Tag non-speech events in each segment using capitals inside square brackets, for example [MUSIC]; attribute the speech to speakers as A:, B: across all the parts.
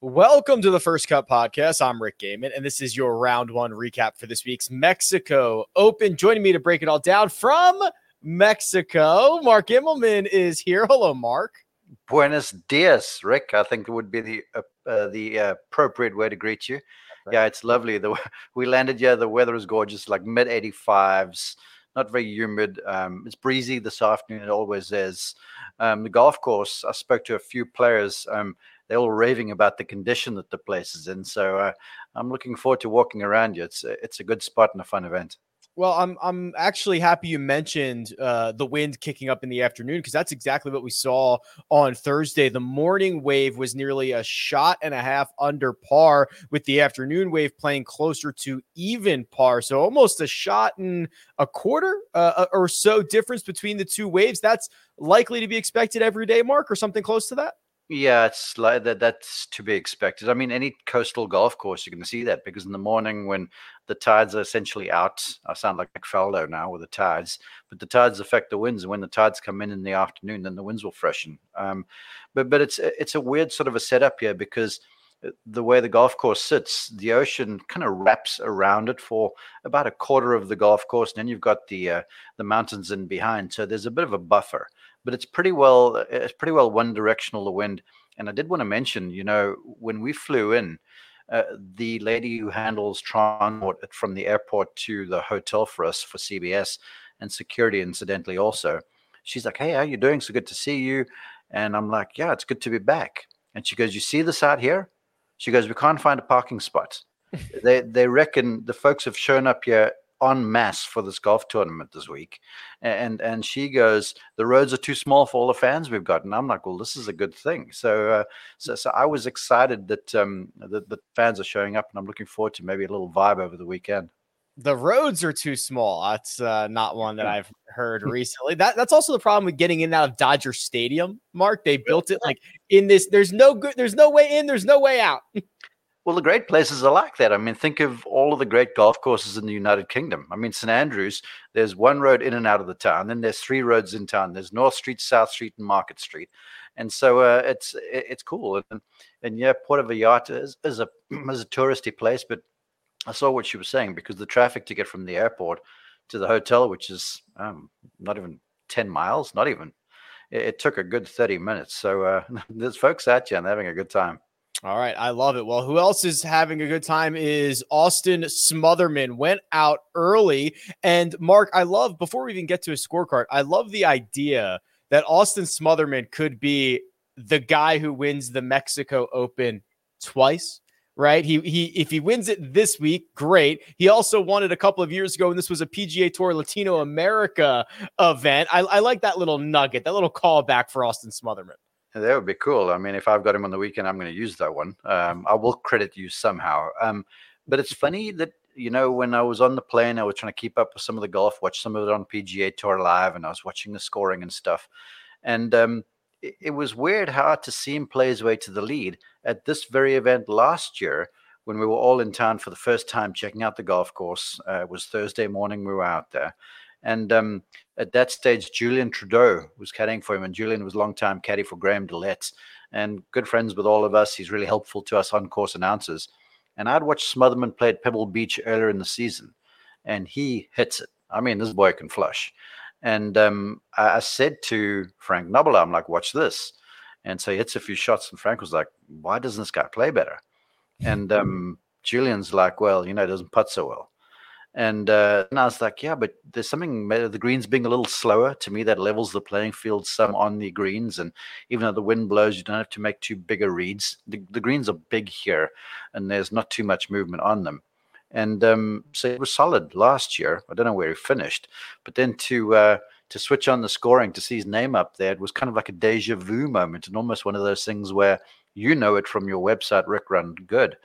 A: Welcome to the First Cut Podcast. I'm Rick Gehman, and this is your round one recap for this week's Mexico Open. Joining me to break it all down from Mexico, Mark Immelman is here. Hello, Mark.
B: Buenos dias, Rick. I think it would be the uh, uh, the uh, appropriate way to greet you. Right. Yeah, it's lovely. The we [LAUGHS] landed here. The weather is gorgeous, like mid 85s. Not very humid. Um, it's breezy this afternoon. It always is. Um, the golf course. I spoke to a few players. Um, they're all raving about the condition that the place is in. So uh, I'm looking forward to walking around you. It's it's a good spot and a fun event.
A: Well, I'm I'm actually happy you mentioned uh, the wind kicking up in the afternoon because that's exactly what we saw on Thursday. The morning wave was nearly a shot and a half under par, with the afternoon wave playing closer to even par. So almost a shot and a quarter uh, or so difference between the two waves. That's likely to be expected every day, Mark, or something close to that.
B: Yeah, it's like that. That's to be expected. I mean, any coastal golf course, you're going to see that because in the morning when the tides are essentially out, I sound like Faldo now with the tides, but the tides affect the winds, and when the tides come in in the afternoon, then the winds will freshen. Um, but but it's it's a weird sort of a setup here because uh, the way the golf course sits, the ocean kind of wraps around it for about a quarter of the golf course, and then you've got the uh, the mountains in behind. So there's a bit of a buffer but it's pretty well it's pretty well one directional the wind. And I did want to mention, you know, when we flew in, uh, the lady who handles transport from the airport to the hotel for us for CBS and security, incidentally, also, she's like, "Hey, how you doing? So good to see you." And I'm like, "Yeah, it's good to be back." And she goes, "You see this out here?" She goes, "We can't find a parking spot." they they reckon the folks have shown up here en masse for this golf tournament this week. And and she goes, the roads are too small for all the fans we've got. And I'm like, well, this is a good thing. So uh, so, so I was excited that um the, the fans are showing up, and I'm looking forward to maybe a little vibe over the weekend.
A: The roads are too small. That's uh, not one that I've heard [LAUGHS] recently. That that's also the problem with getting in and out of Dodger Stadium. Mark, they built it like in this. There's no good. There's no way in. There's no way out. [LAUGHS]
B: Well, the great places are like that. I mean, think of all of the great golf courses in the United Kingdom. I mean, St Andrews, there's one road in and out of the town, then there's three roads in town. There's North Street, South Street, and Market Street, and so uh, it's it's cool. And and yeah, Puerto Vallarta is, is a [CLEARS THROAT] is a touristy place, but I saw what she was saying because the traffic to get from the airport to the hotel, which is um, not even ten miles, not even, it, it, took a good thirty minutes. So uh, [LAUGHS] there's folks out here and they're having a good time.
A: All right, I love it. Well, who else is having a good time is Austin Smotherman. Went out early, and Mark, I love before we even get to a scorecard, I love the idea that Austin Smotherman could be the guy who wins the Mexico Open twice. Right? He he if he wins it this week, great. He also won it a couple of years ago, and this was a PGA Tour Latino America event. I, I like that little nugget, that little callback for Austin Smotherman.
B: That would be cool. I mean, if I've got him on the weekend, I'm going to use that one. Um, I will credit you somehow. Um, but it's funny that you know when I was on the plane, I was trying to keep up with some of the golf, watch some of it on PGA Tour Live, and I was watching the scoring and stuff. And um, it, it, was weird how to see him play his way to the lead at this very event last year when we were all in town for the first time checking out the golf course. Uh, it was Thursday morning. We were out there, And um, at that stage, Julian Trudeau was caddying for him, and Julian was long-time caddy for Graham DeLaet and good friends with all of us. He's really helpful to us on course announcers. And I'd watched Smotherman play at Pebble Beach earlier in the season, and he hits it. I mean, this boy can flush. And um, I, I, said to Frank Nobilo, I'm like, watch this. And so he hits a few shots, and Frank was like, why doesn't this guy play better? And um, Julien's like, well, you know, doesn't putt so well. And, uh, and I was like, yeah, but there's something, the greens being a little slower to me that levels the playing field some on the greens. And even though the wind blows, you don't have to make too bigger reads. The, the greens are big here and there's not too much movement on them. And um, so it was solid last year. I don't know where he finished, but then to, uh, to switch on the scoring to see his name up there, it was kind of like a deja vu moment and almost one of those things where you know it from your website, Rick Run Good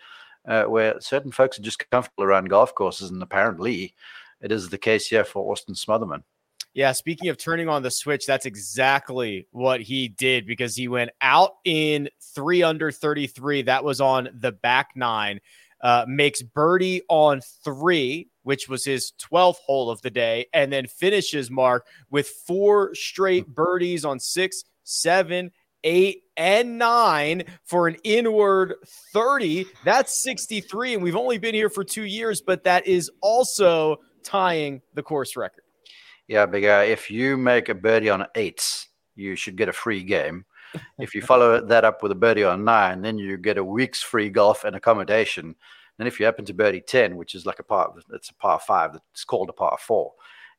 B: uh, where certain folks are just comfortable around golf courses, and apparently it is the case here for Austin Smotherman.
A: Yeah, speaking of turning on the switch, that's exactly what he did because he went out in three under 33. That was on the back nine. Uh, makes birdie on three, which was his 12th hole of the day, and then finishes Mark with four straight birdies on six, seven, eight, and nine for an inward 30. That's 63. And we've only been here for two years, but that is also tying the course record.
B: Yeah, big guy. If you make a birdie on eights, you should get a free game. if you follow that up with a birdie on nine, then you get a week's free golf and accommodation. And if you happen to birdie 10, which is like a par, it's a par five that's called a par four.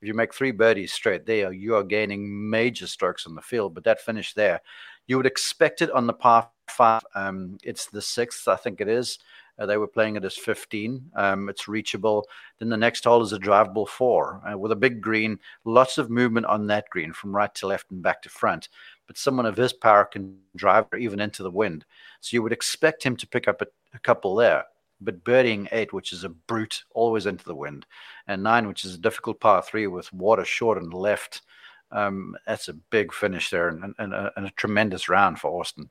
B: If you make three birdies straight there, you are gaining major strokes on the field. But that finish there, you would expect it on the par five. Um, it's the sixth, I think it is. Uh, they were playing it as 15. Um, it's reachable. Then the next hole is a drivable four uh, with a big green, lots of movement on that green from right to left and back to front. But someone of his power can drive even into the wind. So you would expect him to pick up a, a couple there. But birdieing eight, which is a brute, always into the wind, and nine, which is a difficult par three with water short and left, um, that's a big finish there and, and, a, and a tremendous round for Austin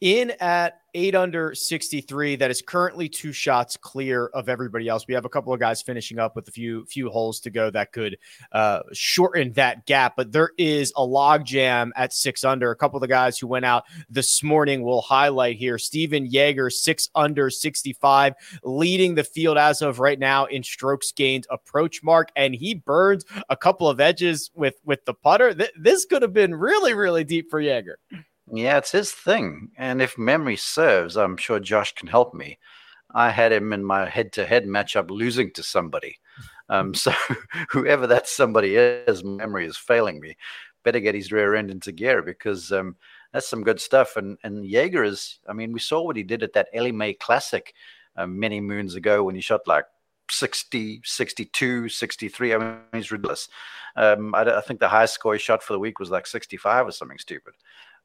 A: in at eight under 63 that is currently two shots clear of everybody else. We have a couple of guys finishing up with a few few holes to go that could uh, shorten that gap but there is a log jam at six under. A couple of the guys who went out this morning will highlight here. Stephan Jaeger, six under 65 leading the field as of right now in strokes gained approach mark and he burns a couple of edges with with the putter. Th- this could have been really really deep for Jaeger
B: yeah, it's his thing. And if memory serves, I'm sure Josh can help me. I had him in my head to head matchup losing to somebody. Um, so [LAUGHS] whoever that somebody is, memory is failing me. Better get his rear end into gear because um, that's some good stuff. And and Jaeger is, I mean, we saw what he did at that Ellie Classic uh, many moons ago when he shot like 60, 62, 63. I mean, he's ridiculous. Um, I, I, think the highest score he shot for the week was like 65 or something stupid.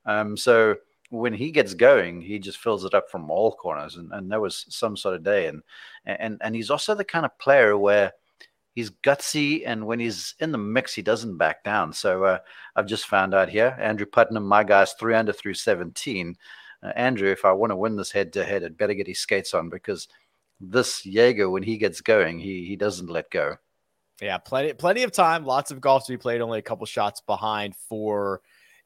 B: Um, so when he gets going, he just fills it up from all corners, and, and that was some sort of day. And and and he's also the kind of player where he's gutsy, and when he's in the mix, he doesn't back down. So uh, I've just found out here, Andrew Putnam, my guy's three under through seventeen. Uh, Andrew, if I want to win this head to head, I'd better get his skates on because this Jaeger, when he gets going, he he doesn't let go.
A: Yeah, plenty plenty of time, lots of golf to be played, only a couple shots behind for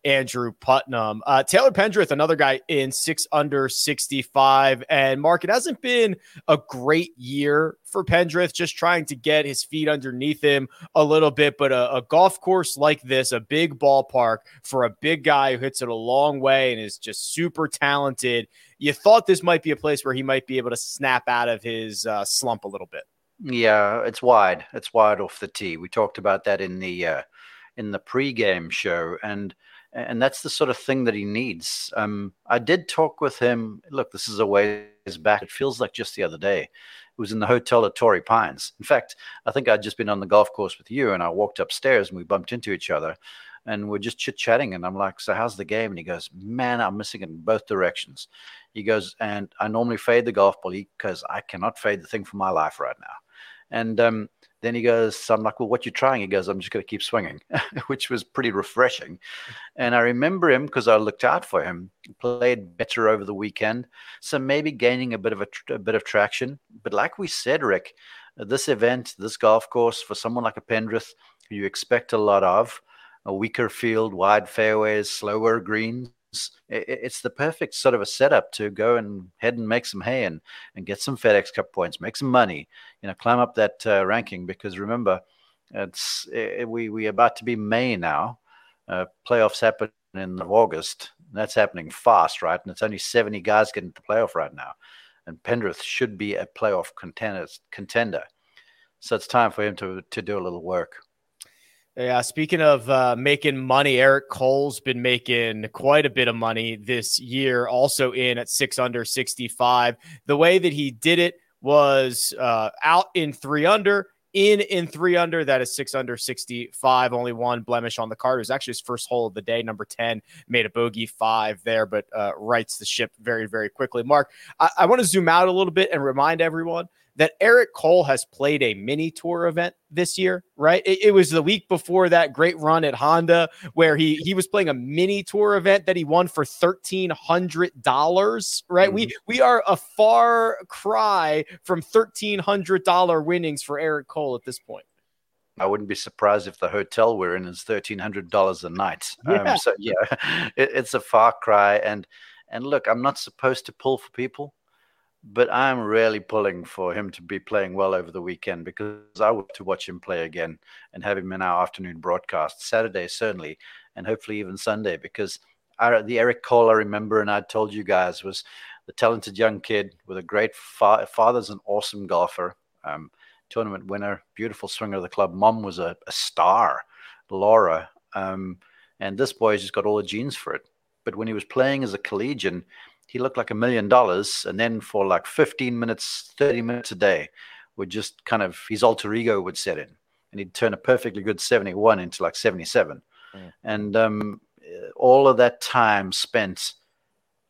A: Andrew Putnam. Uh, Taylor Pendrith, another guy in six under 65. And Mark, it hasn't been a great year for Pendrith, just trying to get his feet underneath him a little bit. But a, a golf course like this, a big ballpark for a big guy who hits it a long way and is just super talented, you thought this might be a place where he might be able to snap out of his uh, slump a little bit.
B: Yeah, it's wide. It's wide off the tee. We talked about that in the uh, in the pregame show, and and that's the sort of thing that he needs. Um, I did talk with him. Look, this is a ways back. It feels like just the other day. It was in the hotel at Torrey Pines. In fact, I think I'd just been on the golf course with you, and I walked upstairs and we bumped into each other, and we're just chit chatting. And I'm like, "So how's the game?" And he goes, "Man, I'm missing it in both directions." He goes, "And I normally fade the golf ball because I cannot fade the thing for my life right now." And um, then he goes, I'm like, well, what you trying? He goes, I'm just going to keep swinging, [LAUGHS] which was pretty refreshing. And I remember him because I looked out for him. Played better over the weekend, so maybe gaining a bit of a, a bit of traction. But like we said, Rick, this event, this golf course for someone like a Pendrith, you expect a lot of a weaker field, wide fairways, slower greens. It's the perfect sort of a setup to go and head and make some hay and, and get some FedEx Cup points, make some money, you know, climb up that uh, ranking. Because remember, it's it, we we about to be May now. Uh, playoffs happen in August. That's happening fast, right? And it's only 70 guys getting to playoff right now. And Pendrith should be a playoff contender. contender. So it's time for him to, to do a little work.
A: Yeah, speaking of uh, making money, Eric Cole's been making quite a bit of money this year, also in at six under 65. The way that he did it was uh, out in three under, in in three under. That is six under 65. Only one blemish on the card. It was actually his first hole of the day. Number 10 made a bogey five there, but uh, rights the ship very, very quickly. Mark, I, I want to zoom out a little bit and remind everyone that Eric Cole has played a mini tour event this year, right? It, it, was the week before that great run at Honda where he he was playing a mini tour event that he won for thirteen hundred dollars, right? Mm-hmm. We we are a far cry from thirteen hundred dollar winnings for Eric Cole at this point.
B: I wouldn't be surprised if the hotel we're in is thirteen hundred dollars a night. Um, yeah. Um, so yeah, [LAUGHS] it, it's a far cry. And and look, I'm not supposed to pull for people but I'm really pulling for him to be playing well over the weekend because I want to watch him play again and have him in our afternoon broadcast Saturday certainly, and hopefully even Sunday because I, the Eric Cole I remember and I told you guys was the talented young kid with a great fa- father's an awesome golfer, um, tournament winner, beautiful swinger of the club. Mom was a, a star, Laura, um, and this boy's just got all the genes for it. But when he was playing as a collegian, he looked like a million dollars. And then for like 15 minutes, 30 minutes a day, would just kind of his alter ego would set in and he'd turn a perfectly good 71 into like 77. Mm. And um, all of that time spent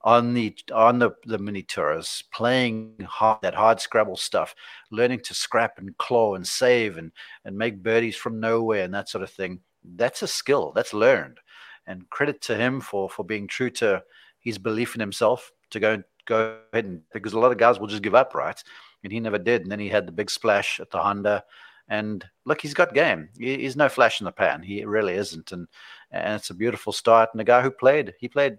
B: on the on the, the mini tours, playing hard, that hard Scrabble stuff, learning to scrap and claw and save and and make birdies from nowhere and that sort of thing. That's a skill. That's learned. And credit to him for for being true to his belief in himself to go go ahead and because a lot of guys will just give up, right? And he never did. And then he had the big splash at the Honda. And look, he's got game. He's no flash in the pan. He really isn't. And and it's a beautiful start. And the guy who played, he played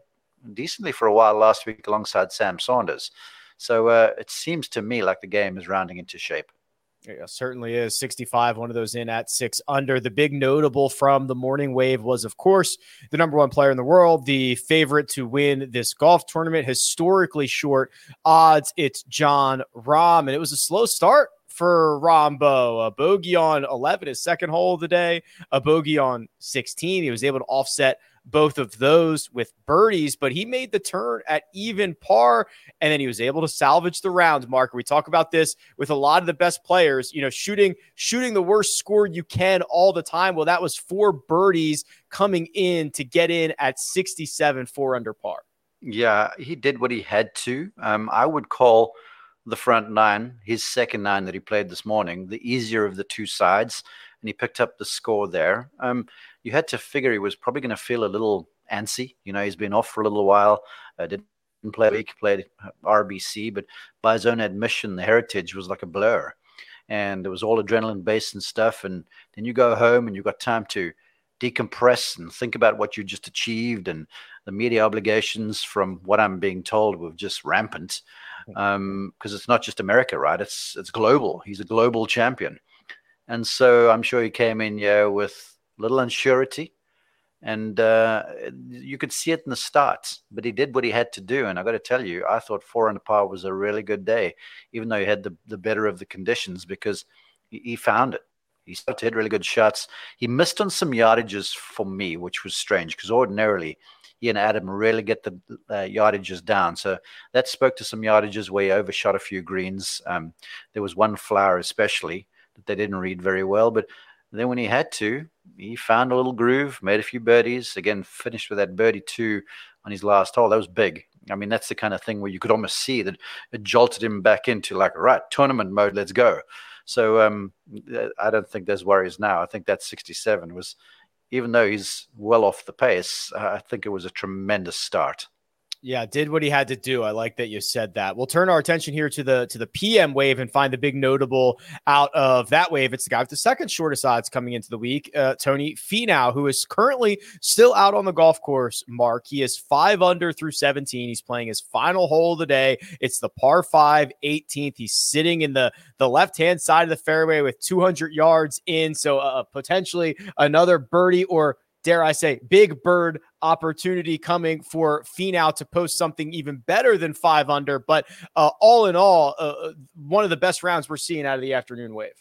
B: decently for a while last week alongside Sam Saunders. So uh, it seems to me like the game is rounding into shape.
A: Yeah, uh, certainly is. 65, one of those in at six under. The big notable from the morning wave was, of course, the number one player in the world, the favorite to win this golf tournament, historically short odds. It's Jon Rahm, and it was a slow start for Rahmbo. A bogey on 11, his second hole of the day, a bogey on 16. He was able to offset both of those with birdies, but he made the turn at even par and then he was able to salvage the round. Mark, we talk about this with a lot of the best players, you know, shooting shooting the worst score you can all the time. Well, that was four birdies coming in to get in at 67 4 under par.
B: Yeah, he did what he had to. Um, I would call the front nine, his second nine that he played this morning, the easier of the two sides, and he picked up the score there. Um, you had to figure he was probably going to feel a little antsy. You know, he's been off for a little while, uh, didn't play a week, played RBC, but by his own admission, the heritage was like a blur. And it was all adrenaline based and stuff. And then you go home and you've got time to decompress and think about what you just achieved and the media obligations from what I'm being told were just rampant because um, it's not just America, right? It's it's global. He's a global champion, and so I'm sure he came in yeah with little unsurety, and uh, you could see it in the starts. But he did what he had to do, and I got to tell you, I thought four under par was a really good day, even though he had the, the better of the conditions because he, he found it. He started to hit really good shots. He missed on some yardages for me, which was strange because ordinarily he and Adam really get the uh, yardages down. So that spoke to some yardages where he overshot a few greens. Um, there was one flower especially that they didn't read very well, but then when he had to, he found a little groove, made a few birdies. Again, finished with that birdie two on his last hole. That was big. I mean, that's the kind of thing where you could almost see that it jolted him back into like, right, tournament mode, let's go. So um, I don't think there's worries now. I think that 67 was, even though he's well off the pace, I think it was a tremendous start.
A: Yeah, did what he had to do. I like that you said that. We'll turn our attention here to the to the PM wave and find the big notable out of that wave. It's the guy with the second shortest odds coming into the week, uh, Tony Finau, who is currently still out on the golf course. Mark, he is five under through 17. He's playing his final hole of the day. It's the par five, 18th. He's sitting in the the left hand side of the fairway with 200 yards in, so uh, potentially another birdie or dare I say, big bird opportunity coming for Finau to post something even better than five under. But uh, all in all, uh, uh, one of the best rounds we're seeing out of the afternoon wave.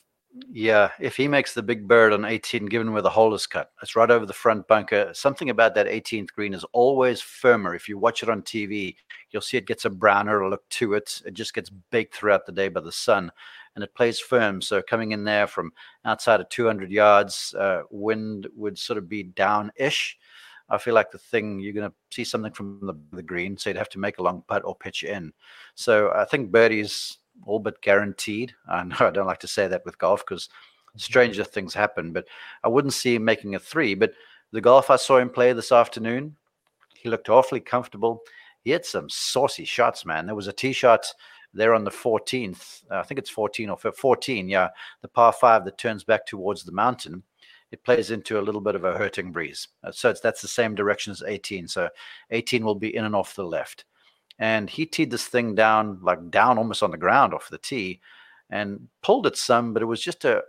B: Yeah, if he makes the big bird on 18, given where the hole is cut, it's right over the front bunker. Something about that 18th green is always firmer. If you watch it on TV, you'll see it gets a browner look to it. It just gets baked throughout the day by the sun and it plays firm. So coming in there from outside of 200 yards, uh, wind would sort of be down ish. I feel like the thing you're going to see something from the, the green, so you'd have to make a long putt or pitch in. So I think birdie's all but guaranteed. I know I don't like to say that with golf because stranger things happen, but I wouldn't see him making a three. But the golf I saw him play this afternoon, he looked awfully comfortable. He had some saucy shots, man. There was a tee shot they're on the 14th. Uh, I think it's 14 or 14. Yeah, the par five that turns back towards the mountain. It plays into a little bit of a hurting breeze. Uh, so that's the same direction as 18. So 18 will be in and off the left. And he teed this thing down, like down almost on the ground off the tee and pulled it some, but it was just a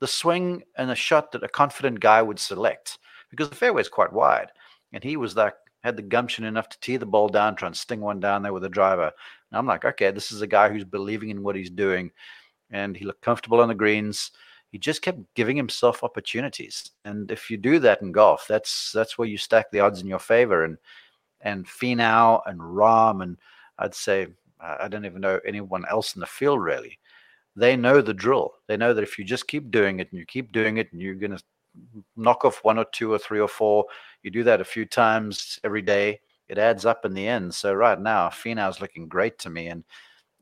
B: the swing and a shot that a confident guy would select because the fairway is quite wide. And he was like had the gumption enough to tee the ball down, try and sting one down there with a driver. And I'm like, okay, this is a guy who's believing in what he's doing. And he looked comfortable on the greens. He just kept giving himself opportunities. And if you do that in golf, that's that's where you stack the odds in your favor. And and Finau and Rahm and I'd say I don't even know anyone else in the field really. They know the drill. They know that if you just keep doing it and you keep doing it and you're to knock off one or two or three or four, you do that a few times every day, it adds up in the end. So right now, Finau's looking great to me. And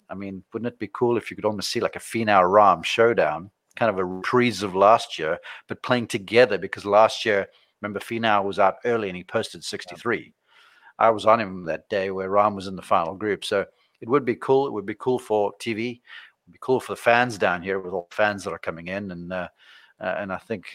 B: I mean, wouldn't it be cool if you could almost see like a Finau Rahm showdown, kind of a reprise of last year, but playing together because last year, remember, Finau was out early and he posted 63. I was on him that day where Rahm was in the final group. So it would be cool. It would be cool for TV. It would be cool for the fans down here with all the fans that are coming in. And, uh, uh, and I think,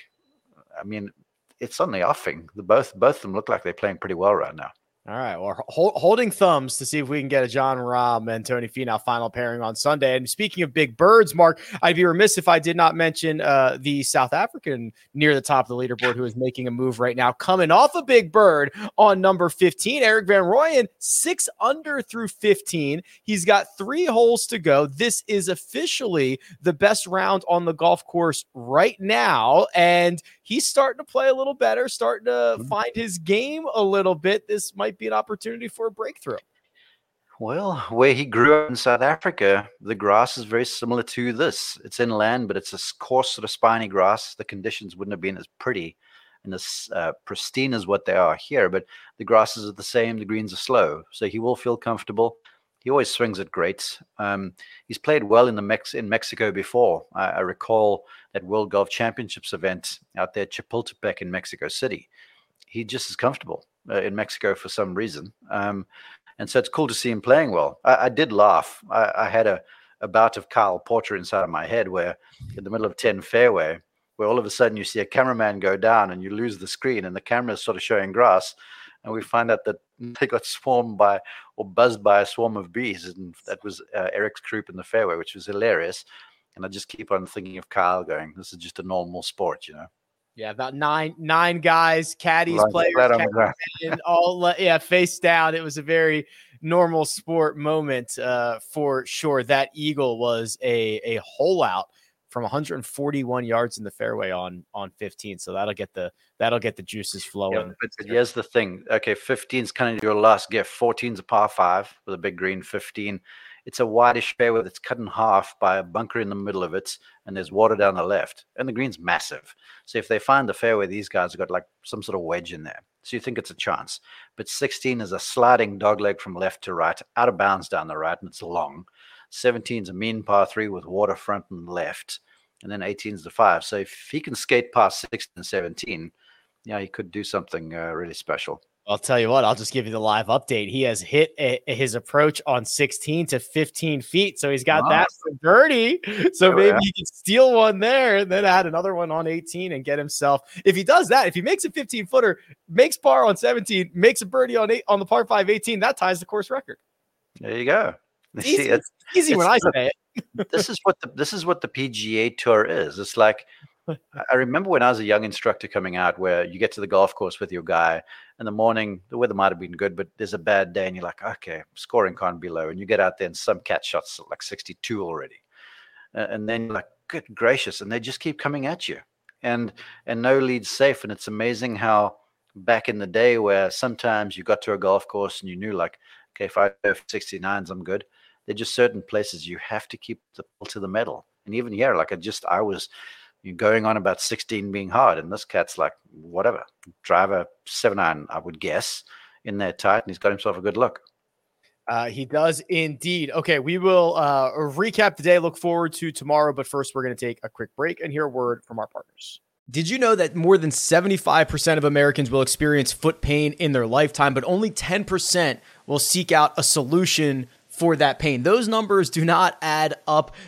B: I mean, it's on the offing. The both both of them look like they're playing pretty well right now.
A: All right. Well, hold, holding thumbs to see if we can get a Jon Rahm and Tony Finau final pairing on Sunday. And speaking of big birds, Mark, I'd be remiss if I did not mention uh, the South African near the top of the leaderboard who is making a move right now, coming off a big bird on number 15. Erik van Rooyen, six under through 15. He's got three holes to go. This is officially the best round on the golf course right now. And he's starting to play a little better, starting to mm-hmm. find his game a little bit. This might be an opportunity for a breakthrough.
B: Well, where he grew up in South Africa, the grass is very similar to this. It's inland, but it's a coarse sort of spiny grass. The conditions wouldn't have been as pretty and as uh, pristine as what they are here, but the grasses are the same. The greens are slow, so he will feel comfortable. He always swings it great. Um, he's played well in the Mex- in Mexico before. I, I, recall that World Golf Championships event out there, Chapultepec in Mexico City. He just is comfortable uh, in Mexico for some reason, um, and so it's cool to see him playing well. I, I did laugh. I, I had a, a bout of Kyle Porter inside of my head, where in the middle of ten fairway, where all of a sudden you see a cameraman go down and you lose the screen, and the camera is sort of showing grass and we find out that [LAUGHS] they got swarmed by or buzzed by a swarm of bees, and that was uh, Erik's croup in the fairway, which was hilarious. And I just keep on thinking of Kyle going, "This is just a normal sport, you know."
A: Yeah, about nine nine guys, caddies, players, caddies, all yeah, face down. It was a very normal sport moment uh, for sure. That eagle was a a hole out from 141 yards in the fairway on on 15. So that'll get the that'll get the juices flowing.
B: Yeah, but here's the thing. Okay, 15 is kind of your last gift. 14 is a par five with a big green. 15, it's a whitish fairway that's cut in half by a bunker in the middle of it, and there's water down the left, and the green's massive. So if they find the fairway, these guys have got like some sort of wedge in there. So you think it's a chance. But 16 is a sliding dogleg from left to right, out of bounds down the right, and it's long. 17 is a mean par three with water front and left, and then 18 is the five. So if he can skate past 16 and 17, yeah, he could do something uh, really special.
A: I'll tell you what, I'll just give you the live update. He has hit a, his approach on 16 to 15 feet. So he's got wow. that for birdie. So maybe yeah. he can steal one there and then add another one on 18 and get himself. If he does that, if he makes a 15 footer, makes par on 17, makes a birdie on eight on the par 5 18, that ties the course record.
B: There you go. [LAUGHS]
A: It's easy, it's, it's easy it's when I say
B: it. [LAUGHS] this is what the this is what the PGA tour is. It's like I remember when I was a young instructor coming out where you get to the golf course with your guy in the morning, the weather might have been good, but there's a bad day and you're like, okay, scoring can't be low. And you get out there and some cat shots like 62 already. And then you're like, good gracious. And they just keep coming at you and, and no lead safe. And it's amazing how back in the day where sometimes you got to a golf course and you knew like, okay, if I have 69s, I'm good. There are just certain places you have to keep the to the metal. And even here, like I just, I was, going on about 16 being hard, and this cat's like, whatever, driver seven iron, I would guess, in there tight, and he's got himself a good look.
A: Uh, he does indeed. Okay, we will uh, recap the day. Look forward to tomorrow, but first we're going to take a quick break and hear a word from our partners. Did you know that more than 75% of Americans will experience foot pain in their lifetime, but only 10% will seek out a solution for that pain? Those numbers do not add up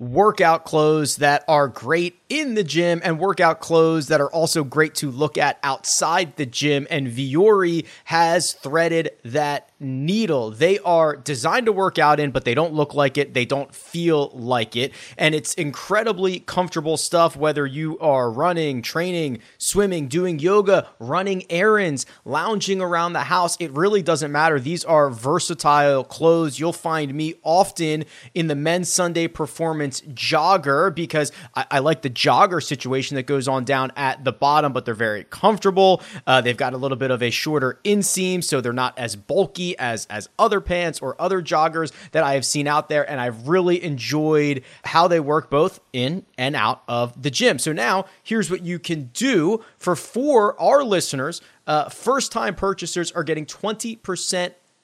A: workout clothes that are great in the gym and workout clothes that are also great to look at outside the gym. And Vuori has threaded that needle. They are designed to work out in, but they don't look like it. They don't feel like it. And it's incredibly comfortable stuff, whether you are running, training, swimming, doing yoga, running errands, lounging around the house. It really doesn't matter. These are versatile clothes. You'll find me often in the men's Sunday performance jogger because I, I like the jogger situation that goes on down at the bottom, but they're very comfortable. Uh, they've got a little bit of a shorter inseam, so they're not as bulky as as other pants or other joggers that I have seen out there, and I've really enjoyed how they work both in and out of the gym. So now here's what you can do for for our listeners. Uh, first time purchasers are getting 20%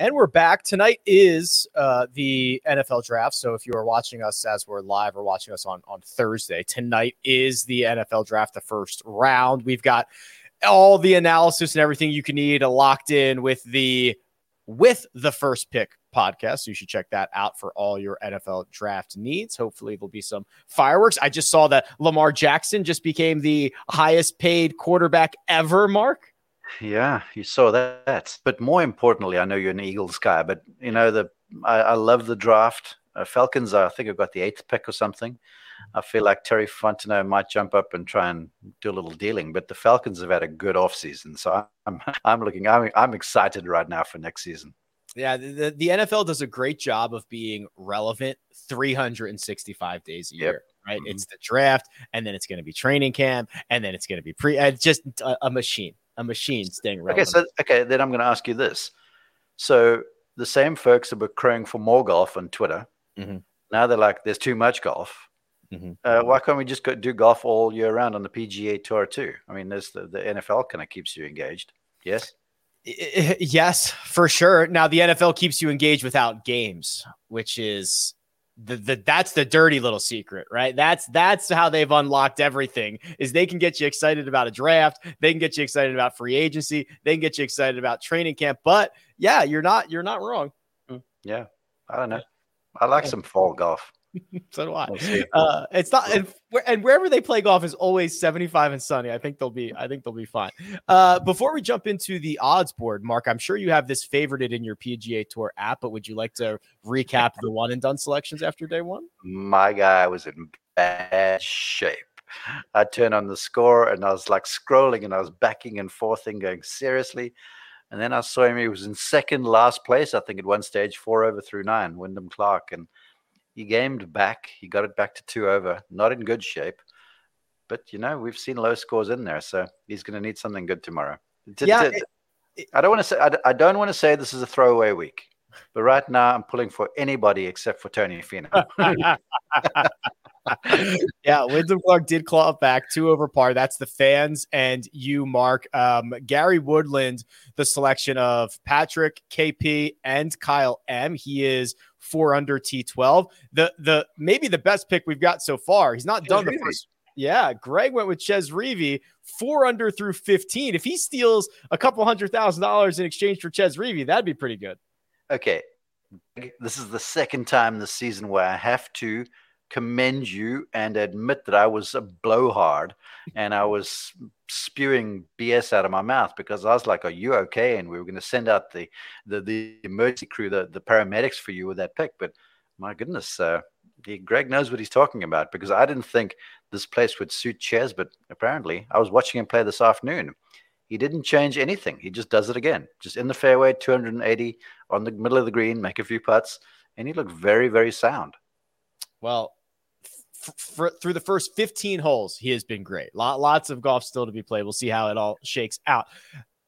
A: And we're back. Tonight is uh, the NFL draft. So if you are watching us as we're live or watching us on, on Thursday, tonight is the NFL draft, the first round. We've got all the analysis and everything you can need locked in with the with the first pick podcast. So you should check that out for all your NFL draft needs. Hopefully, there'll be some fireworks. I just saw that Lamar Jackson just became the highest paid quarterback ever, Mark.
B: Yeah, you saw that. But more importantly, I know you're an Eagles guy, but you know the I, I love the draft. Uh, Falcons, I think I've got the eighth pick or something. I feel like Terry Fontenot might jump up and try and do a little dealing, but the Falcons have had a good offseason. So I'm I'm looking I'm I'm excited right now for next season.
A: Yeah, the, the NFL does a great job of being relevant 365 days a yep. year, right? Mm-hmm. It's the draft, and then it's going to be training camp, and then it's going to be pre. It's just a, a, machine, a machine staying relevant.
B: Okay, so okay, then I'm going to ask you this. So the same folks that were crowing for more golf on Twitter, mm-hmm. now they're like, "There's too much golf." Mm-hmm. Uh, why can't we just go do golf all year round on the PGA Tour too? I mean, there's the, the NFL kind of keeps you engaged. Yes. [LAUGHS]
A: Yes, for sure. Now the NFL keeps you engaged without games, which is the, the that's the dirty little secret, right? That's that's how they've unlocked everything. Is they can get you excited about a draft, they can get you excited about free agency, they can get you excited about training camp. But yeah, you're not you're not wrong.
B: Mm, yeah, I don't know. I like some fall golf. [LAUGHS]
A: so do I. Uh, it's not, and, and, wherever they play golf is always 75 and sunny. I think they'll be, I think they'll be fine. Uh, before we jump into the odds board, Mark, I'm sure you have this favorited in your PGA Tour app, but would you like to recap the one and done selections after day one?
B: My guy was in bad shape. I turned on the score and I was like scrolling and I was backing and forthing, going seriously. And then I saw him. He was in second last place, I think, at one stage, four over through nine, Wyndham Clark, and he gamed back. He got it back to two over. Not in good shape, but you know we've seen low scores in there, so he's going to need something good tomorrow. Yeah, I don't want to say I, I don't want to say this is a throwaway week, but right now I'm pulling for anybody except for Tony Finau. [LAUGHS] [LAUGHS]
A: yeah, Wyndham Clark did claw back two over par. That's the fans and you, Mark. Um, Gary Woodland, the selection of Patrick, KP, and Kyle M. He is four under T12. The the maybe the best pick we've got so far. He's not done the first. Yeah, Greg went with Chez Reavie, four under through 15. If he steals a couple hundred thousand dollars in exchange for Chez Reavie, that'd be pretty good.
B: Okay. This is the second time this season where I have to commend you and admit that I was a blowhard and I was spewing BS out of my mouth because I was like, "Are you okay?" And we were going to send out the the, the emergency crew, the the paramedics for you with that pick. But my goodness, uh, he, Greg knows what he's talking about because I didn't think this place would suit Chez, but apparently I was watching him play this afternoon. He didn't change anything. He just does it again, just in the fairway, 280 on the middle of the green, make a few putts, and he looked very, very sound.
A: Well, f- through the first 15 holes, he has been great. Lot, lots of golf still to be played. We'll see how it all shakes out.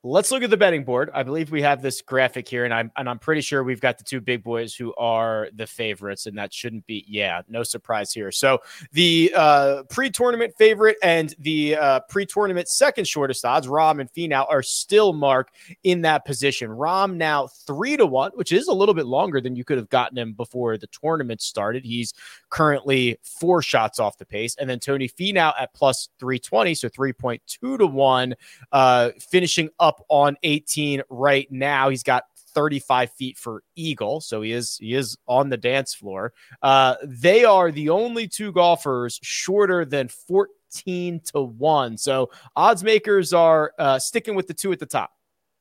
A: Let's look at the betting board. I believe we have this graphic here, and I'm and I'm pretty sure we've got the two big boys who are the favorites, and that shouldn't be yeah, no surprise here. So the uh, pre-tournament favorite and the uh, pre-tournament second shortest odds, Rahm and Finau, are still Mark in that position. Rahm now three to one, which is a little bit longer than you could have gotten him before the tournament started. He's currently four shots off the pace, and then Tony Finau at plus three twenty, so three point two to one, uh, finishing up up on 18 right now. He's got 35 feet for eagle, so he is he is on the dance floor. Uh, they are the only two golfers shorter than 14 to one. So odds makers are uh, sticking with the two at the top.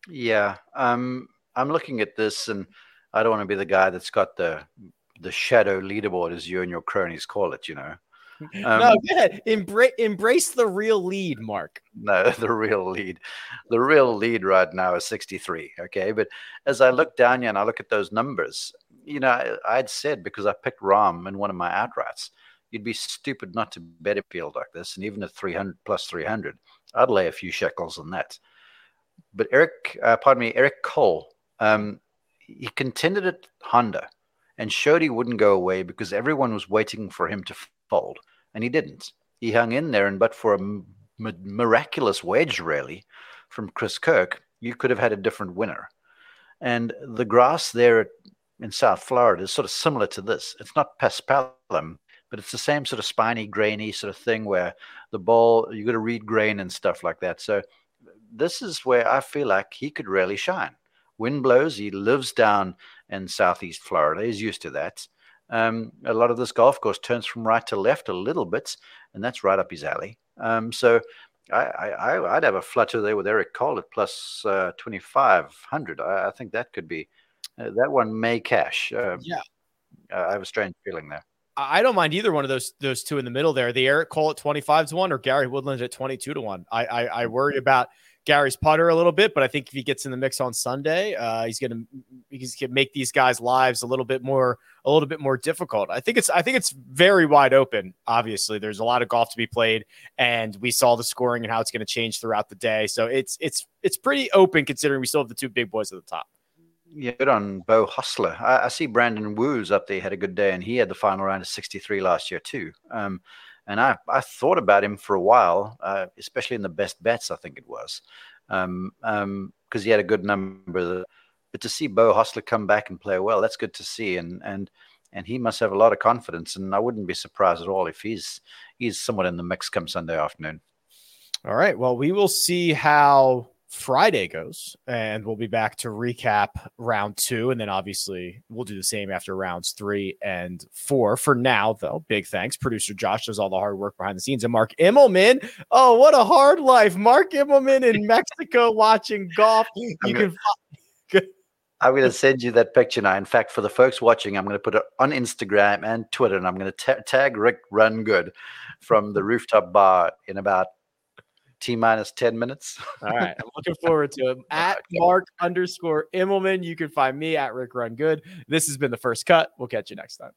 B: Yeah, um, I'm looking at this, and I don't want to be the guy that's got the the shadow leaderboard, as you and your cronies call it. You know,
A: um, no, good. Embrace, embrace the real lead, Mark.
B: No, [LAUGHS] the real lead. The real lead right now is 63. Okay. But as I look down here and I look at those numbers, you know, I, would said because I picked Rahm in one of my outrights, you'd be stupid not to bet a field like this. And even at 300 plus 300, I'd lay a few shekels on that. But Eric, uh, pardon me, Eric Cole, um, he contended at Honda and showed he wouldn't go away because everyone was waiting for him to fold and he didn't. He hung in there, and but for a m- miraculous wedge, really, from Chris Kirk, you could have had a different winner. And the grass there in South Florida is sort of similar to this. It's not paspalum, but it's the same sort of spiny, grainy sort of thing where the ball you got to read grain and stuff like that. So this is where I feel like he could really shine. Wind blows. He lives down in southeast Florida. He's used to that. Um, a lot of this golf course turns from right to left a little bit, and that's right up his alley. Um, so I, I, would have a flutter there with Eric Cole at plus, uh, 2,500. I, I, think that could be, uh, that one may cash. Uh,
A: yeah.
B: I have a strange feeling there.
A: I don't mind either one of those those two in the middle there. The Eric Cole at 25 to 1 or Gary Woodland at 22 to 1. I, I, I worry about Gary's putter a little bit, but I think if he gets in the mix on Sunday, uh, he's going to he's going to make these guys' lives a little bit more a little bit more difficult. I think it's I think it's very wide open. Obviously, there's a lot of golf to be played, and we saw the scoring and how it's going to change throughout the day. So it's it's it's pretty open considering we still have the two big boys at the top.
B: Yeah, good on Beau Hossler. I, I see Brandon Wu's up there had a good day, and he had the final round of 63 last year too. Um, and I, I thought about him for a while, uh, especially in the best bets, I think it was, because um, um, he had a good number. But to see Beau Hossler come back and play well, that's good to see. And and and he must have a lot of confidence. And I wouldn't be surprised at all if he's he's somewhat in the mix come Sunday afternoon.
A: All right. Well, we will see how Friday goes, and we'll be back to recap round two. And then obviously we'll do the same after rounds three and four. For now, though, big thanks. Producer Josh does all the hard work behind the scenes. And Mark Immelman. Oh, what a hard life. Mark Immelman in [LAUGHS] Mexico watching golf. You can. [LAUGHS]
B: I'm going to send you that picture now. In fact, for the folks watching, I'm going to put it on Instagram and Twitter, and I'm going to tag Rick Run Good from the [LAUGHS] rooftop bar in about T minus 10 minutes.
A: All right. I'm looking [LAUGHS] forward to it. [LAUGHS] At Mark underscore Immelman. You can find me at Rick Run Good. This has been the first cut. We'll catch you next time.